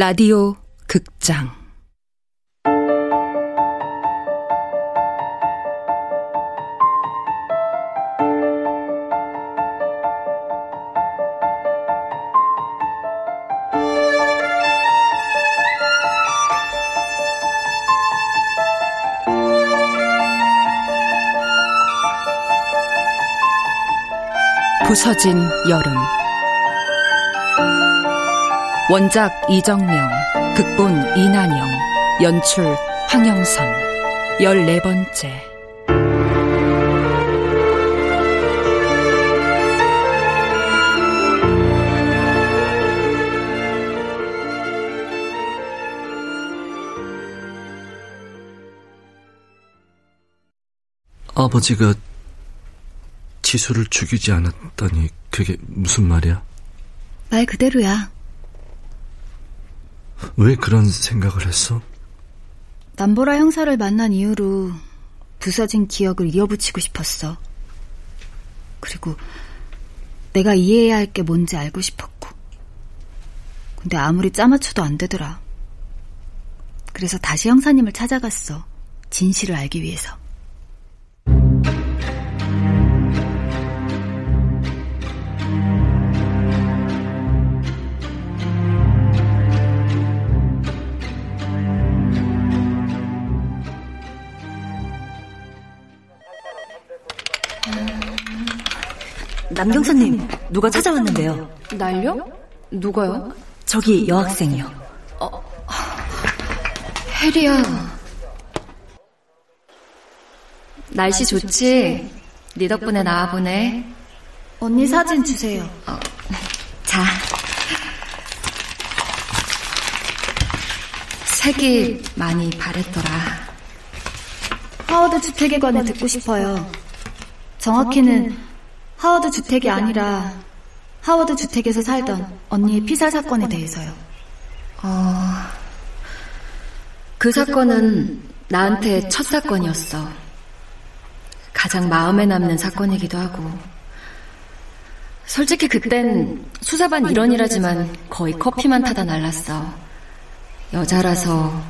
라디오 극장. 부서진 여름 원작 이정명 극본 이난영 연출 황영선 열네 번째 아버지가 지수를 죽이지 않았다니 그게 무슨 말이야? 말 그대로야. 왜 그런 생각을 했어? 남보라 형사를 만난 이후로 부서진 기억을 이어붙이고 싶었어. 그리고 내가 이해해야 할 게 뭔지 알고 싶었고. 근데 아무리 짜맞춰도 안 되더라. 그래서 다시 형사님을 찾아갔어. 진실을 알기 위해서. 남경사님, 누가 찾아왔는데요? 날요? 누가요? 저기 여학생이요. 어, 혜리야. 날씨 좋지? 네 덕분에 나와보네. 언니 사진 주세요. 어, 자. 색이 많이 바랬더라. 하워드 주택에 관해 듣고 싶어요. 정확히는 하워드 주택이 아니라 하워드 주택에서 살던 언니의 피살 사건에 대해서요. 어, 그 사건은 나한테 첫 사건이었어. 가장 마음에 남는 사건이기도 하고. 솔직히 그땐 수사반 일원이라지만 거의 커피만 타다 날랐어. 여자라서,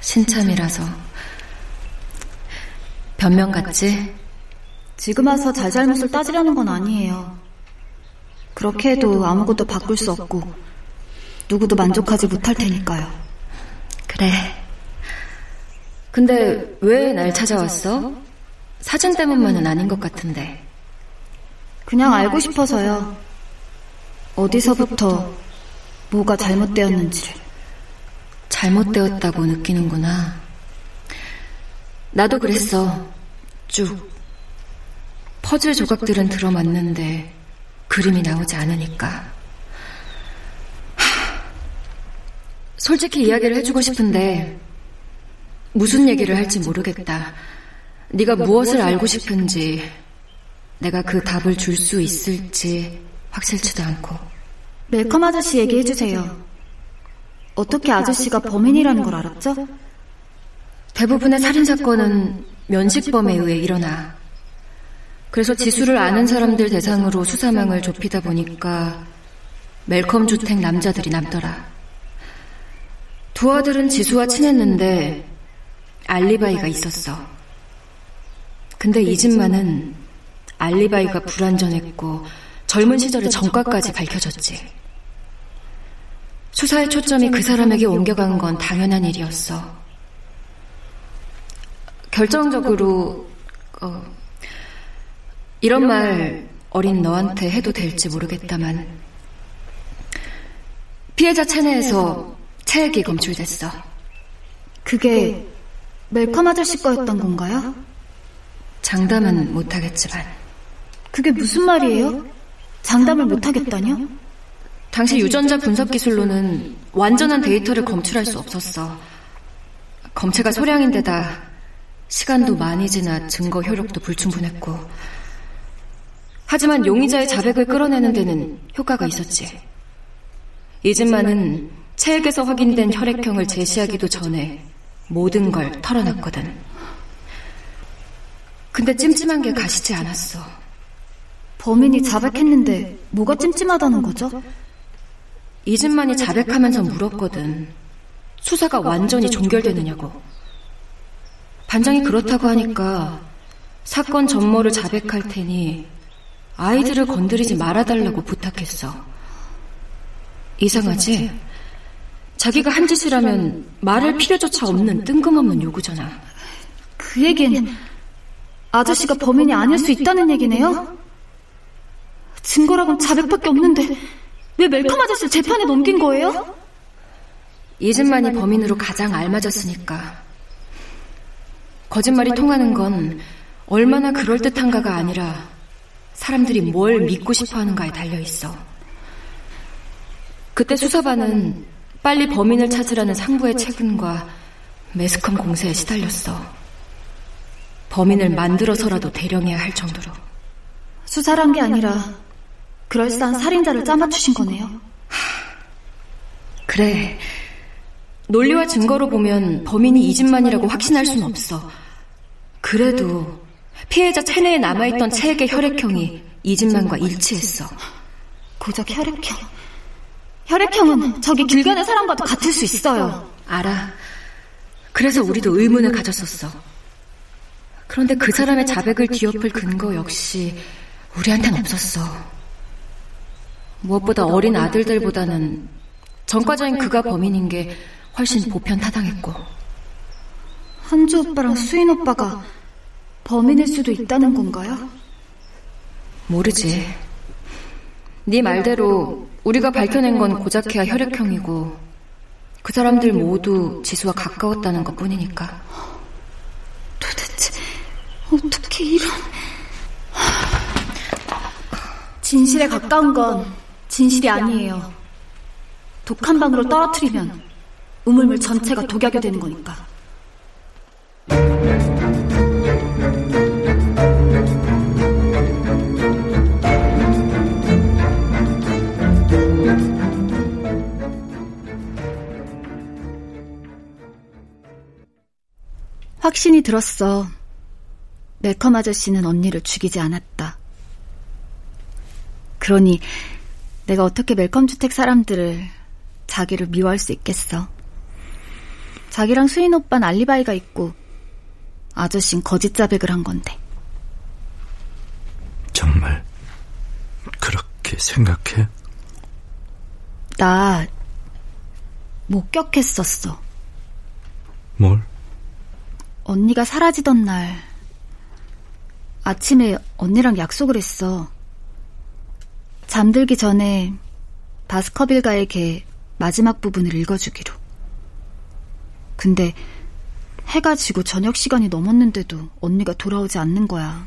신참이라서. 변명 같지? 지금 와서 잘잘못을 따지려는 건 아니에요. 그렇게 해도 아무것도 바꿀 수 없고 누구도 만족하지 못할 테니까요. 그래. 근데 왜 날 찾아왔어? 사진 때문만은 아닌 것 같은데. 그냥 알고 싶어서요. 어디서부터 뭐가 잘못되었는지를. 잘못되었다고 느끼는구나. 나도 그랬어. 쭉. 퍼즐 조각들은 들어맞는데 그림이 나오지 않으니까. 솔직히 이야기를 해주고 싶은데 무슨 얘기를 할지 모르겠다. 네가 무엇을 알고 싶은지 내가 그 답을 줄 수 있을지 확실치도 않고. 멜컴 아저씨 얘기해주세요. 어떻게 아저씨가 범인이라는 걸 알았죠? 대부분의 살인사건은 면식범에 의해 일어나. 그래서 지수를 아는 사람들 대상으로 수사망을 좁히다 보니까 멜컴 주택 남자들이 남더라. 두 아들은 지수와 친했는데 알리바이가 있었어. 근데 이 집만은 알리바이가 불완전했고 젊은 시절의 전과까지 밝혀졌지. 수사의 초점이 그 사람에게 옮겨간 건 당연한 일이었어. 결정적으로 어, 이런 말 어린 너한테 해도 될지 모르겠다만 피해자 체내에서 체액이 검출됐어. 그게 멜컴 아저씨 거였던 건가요? 장담은 못하겠지만. 그게 무슨 말이에요? 장담을 못하겠다뇨? 당시 유전자 분석 기술로는 완전한 데이터를 검출할 수 없었어. 검체가 소량인데다 시간도 많이 지나 증거 효력도 불충분했고 하지만 용의자의 자백을 끌어내는 데는 효과가 있었지. 이진만은 체액에서 확인된 혈액형을 제시하기도 전에 모든 걸 털어놨거든. 근데 찜찜한 게 가시지 않았어. 범인이 자백했는데 뭐가 찜찜하다는 거죠? 이진만이 자백하면서 물었거든. 수사가 완전히 종결되느냐고. 반장이 그렇다고 하니까 사건 전모를 자백할 테니 아이들을 건드리지 말아달라고 부탁했어. 이상하지? 자기가 한 짓이라면 말할 필요조차 없는 뜬금없는 요구잖아. 그 얘기는 아저씨가 범인이 아닐 수 있다는 얘기네요? 증거라곤 자백밖에 없는데 왜 멜컴 아저씨를 재판에 넘긴 거예요? 이진만이 범인으로 가장 알맞았으니까. 거짓말이 통하는 건 얼마나 그럴듯한가가 아니라 사람들이 뭘 믿고 싶어 하는가에 달려 있어. 그때 수사반은 빨리 범인을 찾으라는 상부의 책임과 매스컴 공세에 시달렸어. 범인을 만들어서라도 대령해야 할 정도로. 수사란 게 아니라 그럴싸한 살인자를 짜맞추신 거네요. 그래. 논리와 증거로 보면 범인이 이진만이라고 확신할 수는 없어. 그래도 피해자 체내에 남아있던 체액의 혈액형이 이진만과 일치했어. 고작 혈액형. 혈액형은 저기 길 가는 사람과도 같을 수 있어요. 알아. 그래서 우리도 의문을 가졌었어. 그런데 그 사람의 자백을 뒤엎을 근거 역시 우리한텐 없었어. 무엇보다 어린 아들들보다는 전과자인 그가 범인인 게 훨씬 보편타당했고. 한주 오빠랑 수인 오빠가 범인일 수도 있다는 건가요? 모르지. 네 말대로 우리가 밝혀낸 건 고작해야 혈액형이고 그 사람들 모두 지수와 가까웠다는 것 뿐이니까. 도대체 어떻게 이런... 진실에 가까운 건 진실이 아니에요. 독한 방으로 떨어뜨리면 우물물 전체가 독약이 되는 거니까. 확신이 들었어. 멜컴 아저씨는 언니를 죽이지 않았다. 그러니 내가 어떻게 멜컴 주택 사람들을 자기를 미워할 수 있겠어. 자기랑 수인 오빠는 알리바이가 있고 아저씨는 거짓 자백을 한 건데. 정말 그렇게 생각해? 나 목격했었어. 뭘? 언니가 사라지던 날 아침에 언니랑 약속을 했어. 잠들기 전에 바스커빌가에게 마지막 부분을 읽어주기로. 근데 해가 지고 저녁 시간이 넘었는데도 언니가 돌아오지 않는 거야.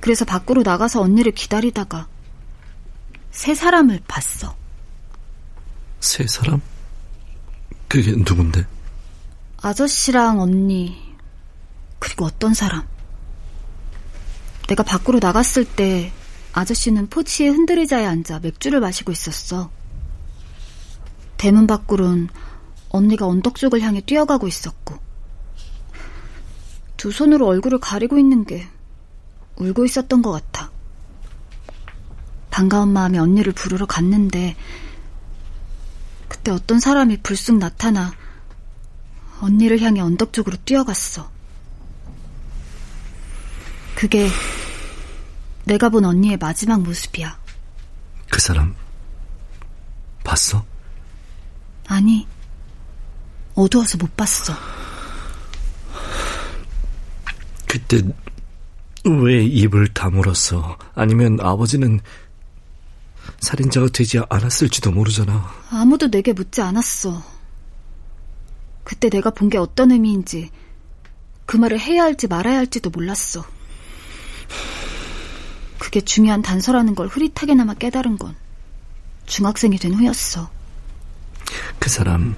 그래서 밖으로 나가서 언니를 기다리다가 세 사람을 봤어. 세 사람? 그게 누군데? 아저씨랑 언니, 그리고 어떤 사람. 내가 밖으로 나갔을 때 아저씨는 포치의 흔들의자에 앉아 맥주를 마시고 있었어. 대문 밖으론 언니가 언덕 쪽을 향해 뛰어가고 있었고, 두 손으로 얼굴을 가리고 있는 게 울고 있었던 것 같아. 반가운 마음에 언니를 부르러 갔는데, 그때 어떤 사람이 불쑥 나타나 언니를 향해 언덕 쪽으로 뛰어갔어. 그게 내가 본 언니의 마지막 모습이야. 그 사람 봤어? 아니, 어두워서 못 봤어. 그때 왜 입을 다물었어? 아니면 아버지는 살인자가 되지 않았을지도 모르잖아. 아무도 내게 묻지 않았어. 그때 내가 본 게 어떤 의미인지 그 말을 해야 할지 말아야 할지도 몰랐어. 그게 중요한 단서라는 걸 흐릿하게나마 깨달은 건 중학생이 된 후였어. 그 사람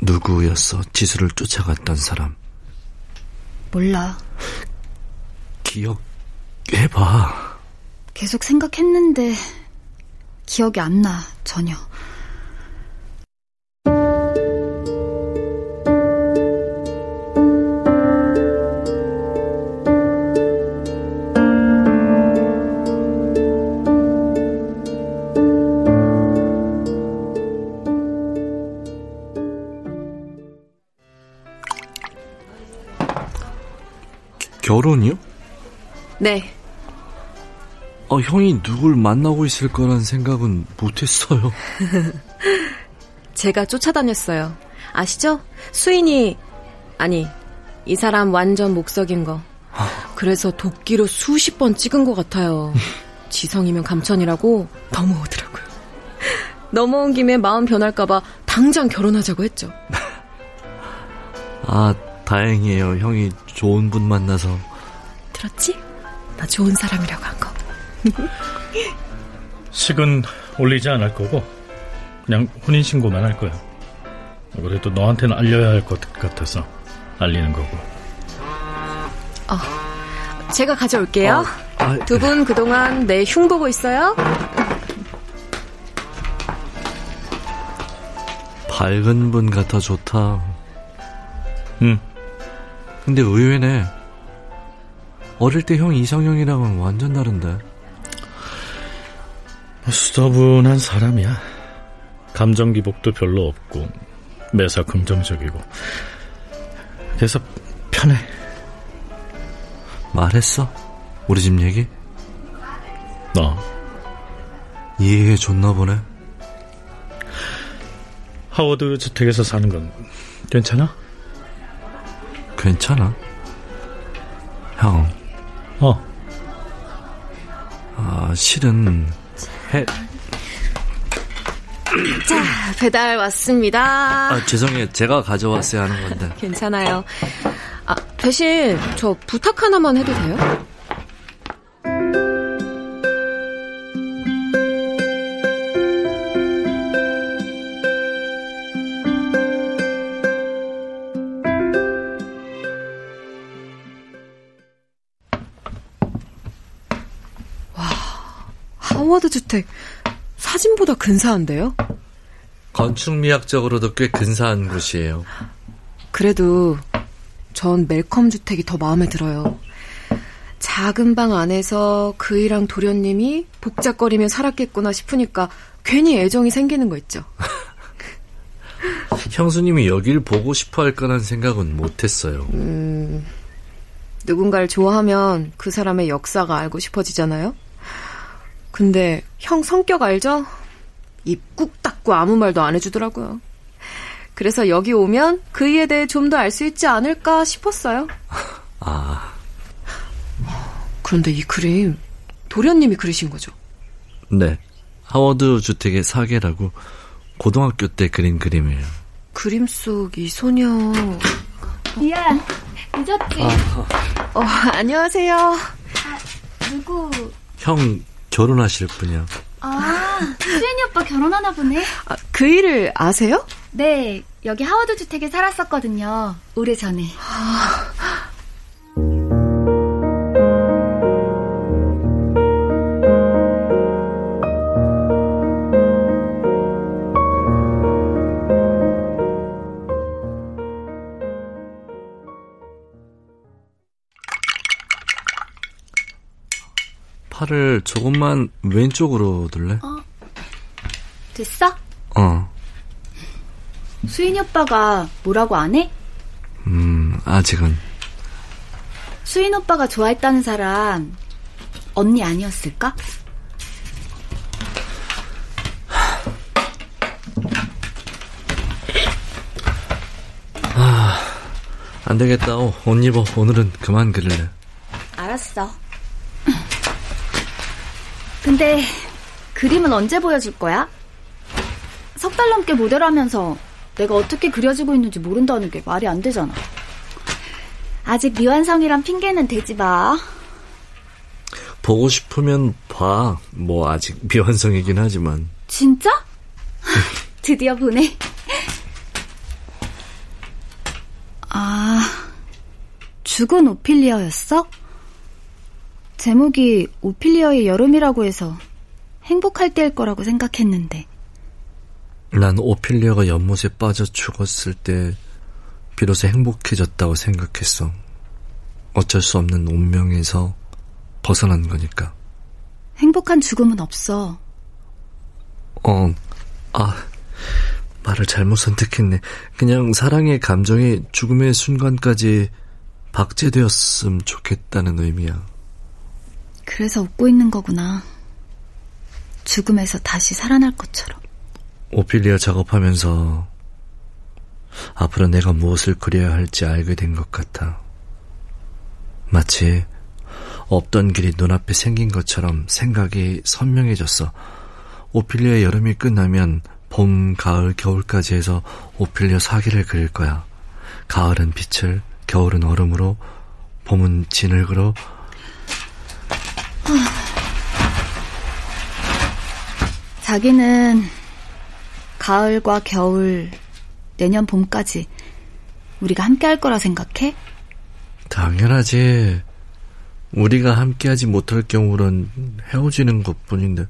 누구였어? 지수를 쫓아갔던 사람. 몰라. 기억해봐. 계속 생각했는데 기억이 안 나, 전혀. 네. 어, 형이 누굴 만나고 있을 거란 생각은 못했어요. 제가 쫓아다녔어요. 아시죠? 수인이, 아니, 이 사람 완전 목석인 거. 그래서 도끼로 수십 번 찍은 것 같아요. 지성이면 감천이라고 넘어오더라고요. 넘어온 김에 마음 변할까봐 당장 결혼하자고 했죠. 아, 다행이에요. 형이 좋은 분 만나서. 들었지? 나 좋은 사람이라고 한 거. 식은 올리지 않을 거고 그냥 혼인 신고만 할 거야. 그래도 너한테는 알려야 할 것 같아서 알리는 거고. 어, 제가 가져올게요. 어, 아, 두분 그동안 내 흉 보고 있어요? 밝은 분 같아 좋다. 응. 근데 의외네. 어릴 때 형 이상형이랑은 완전 다른데. 수더분한 사람이야. 감정 기복도 별로 없고 매사 긍정적이고. 그래서 편해. 말했어? 우리 집 얘기? 너 이해해 줬나 보네. 하워드 주택에서 사는 건 괜찮아? 괜찮아. 형, 어. 아, 실은 해. 자, 배달 왔습니다. 아, 죄송해요. 제가 가져왔어야 하는 건데. 괜찮아요. 아, 대신 저 부탁 하나만 해도 돼요? 근사한데요? 건축미학적으로도 꽤 근사한 곳이에요. 그래도 전 멜컴 주택이 더 마음에 들어요. 작은 방 안에서 그이랑 도련님이 복잡거리며 살았겠구나 싶으니까 괜히 애정이 생기는 거 있죠. 형수님이 여길 보고 싶어 할 거란 생각은 못했어요. 음, 누군가를 좋아하면 그 사람의 역사가 알고 싶어지잖아요? 근데 형 성격 알죠? 입 꾹 닫고 아무 말도 안 해주더라고요. 그래서 여기 오면 그이에 대해 좀 더 알 수 있지 않을까 싶었어요. 아, 그런데 이 그림 도련님이 그리신 거죠? 네. 하워드 주택의 사계라고 고등학교 때 그린 그림이에요. 그림 속 이 소녀. 미안, 늦었지? 어, 안녕하세요. 누구? 형 결혼하실 분이야. 아, 수현이 오빠 결혼하나 보네? 아, 그 일을 아세요? 네, 여기 하워드 주택에 살았었거든요. 오래 전에. 팔을 조금만 왼쪽으로 둘래? 됐어? 어. 수인이 오빠가 뭐라고 안 해? 음, 아직은. 수인 오빠가 좋아했다는 사람 언니 아니었을까? 안 되겠다. 어, 옷 입어. 오늘은 그만 그릴래. 알았어. 근데 그림은 언제 보여줄 거야? 석 달 넘게 모델하면서 내가 어떻게 그려지고 있는지 모른다는 게 말이 안 되잖아. 아직 미완성이란 핑계는 대지 마. 보고 싶으면 봐. 뭐 아직 미완성이긴 하지만. 진짜? 드디어 보네. 아, 죽은 오피리어였어? 제목이 오피리어의 여름이라고 해서 행복할 때일 거라고 생각했는데. 난 오피리아가 연못에 빠져 죽었을 때 비로소 행복해졌다고 생각했어. 어쩔 수 없는 운명에서 벗어난 거니까. 행복한 죽음은 없어. 어, 아, 말을 잘못 선택했네. 그냥 사랑의 감정이 죽음의 순간까지 박제되었으면 좋겠다는 의미야. 그래서 웃고 있는 거구나. 죽음에서 다시 살아날 것처럼. 오피리아 작업하면서 앞으로 내가 무엇을 그려야 할지 알게 된 것 같아. 마치 없던 길이 눈앞에 생긴 것처럼 생각이 선명해졌어. 오피리아 여름이 끝나면 봄, 가을, 겨울까지 해서 오피리아 사기를 그릴 거야. 가을은 빛을, 겨울은 얼음으로, 봄은 진흙으로. 자기는 가을과 겨울, 내년 봄까지 우리가 함께 할 거라 생각해? 당연하지. 우리가 함께 하지 못할 경우는 헤어지는 것 뿐인데,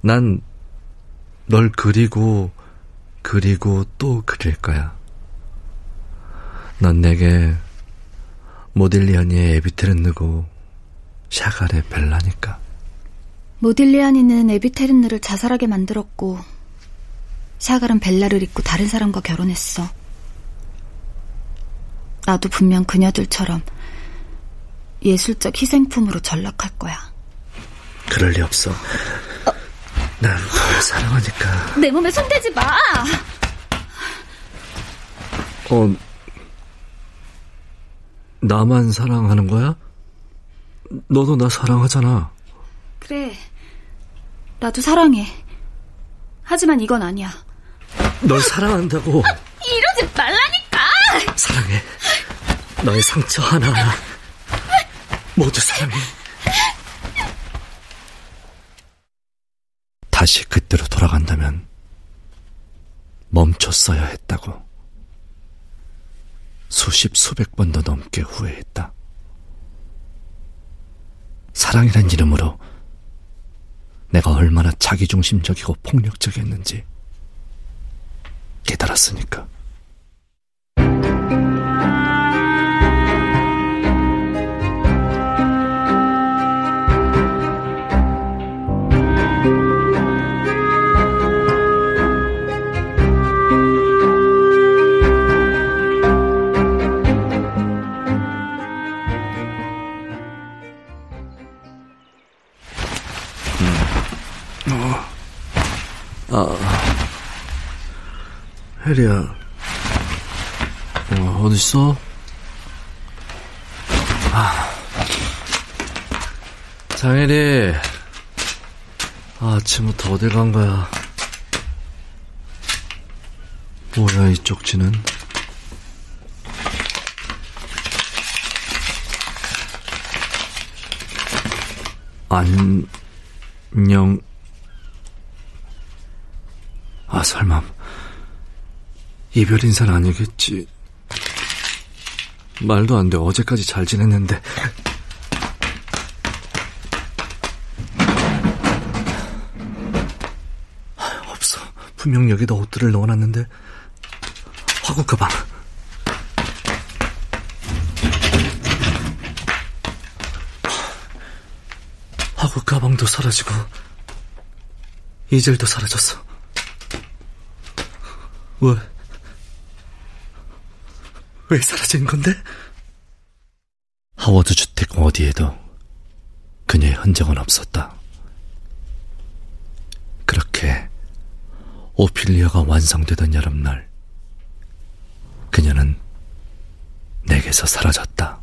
난 널 그리고, 그리고 또 그릴 거야. 넌 내게 모딜리아니의 에비테르느고 샤갈의 벨라니까. 모딜리아니는 에비테르느를 자살하게 만들었고 샤갈은 벨라를 잊고 다른 사람과 결혼했어. 나도 분명 그녀들처럼 예술적 희생품으로 전락할 거야. 그럴 리 없어. 난널 사랑하니까. 내 몸에 손대지 마! 어, 나만 사랑하는 거야? 너도 나 사랑하잖아. 그래. 나도 사랑해. 하지만 이건 아니야. 널 사랑한다고. 이러지 말라니까! 사랑해. 너의 상처 하나하나. 모두 사랑해. 다시 그때로 돌아간다면 멈췄어야 했다고. 수십 수백 번도 넘게 후회했다. 사랑이란 이름으로 내가 얼마나 자기중심적이고 폭력적이었는지 깨달았으니까. 혜리야, 어, 어딨어? 아, 장혜리, 아, 아침부터 어딜 간 거야? 뭐야, 이 쪽지는? 안녕. 아, 설마. 이별 인사는 아니겠지. 말도 안 돼. 어제까지 잘 지냈는데. 없어. 분명 여기다 옷들을 넣어놨는데. 화구 가방. 화구 가방도 사라지고, 이젤도 사라졌어. 왜? 왜 사라진 건데? 하워드 주택 어디에도 그녀의 흔적은 없었다. 그렇게 오피리아가 완성되던 여름날, 그녀는 내게서 사라졌다.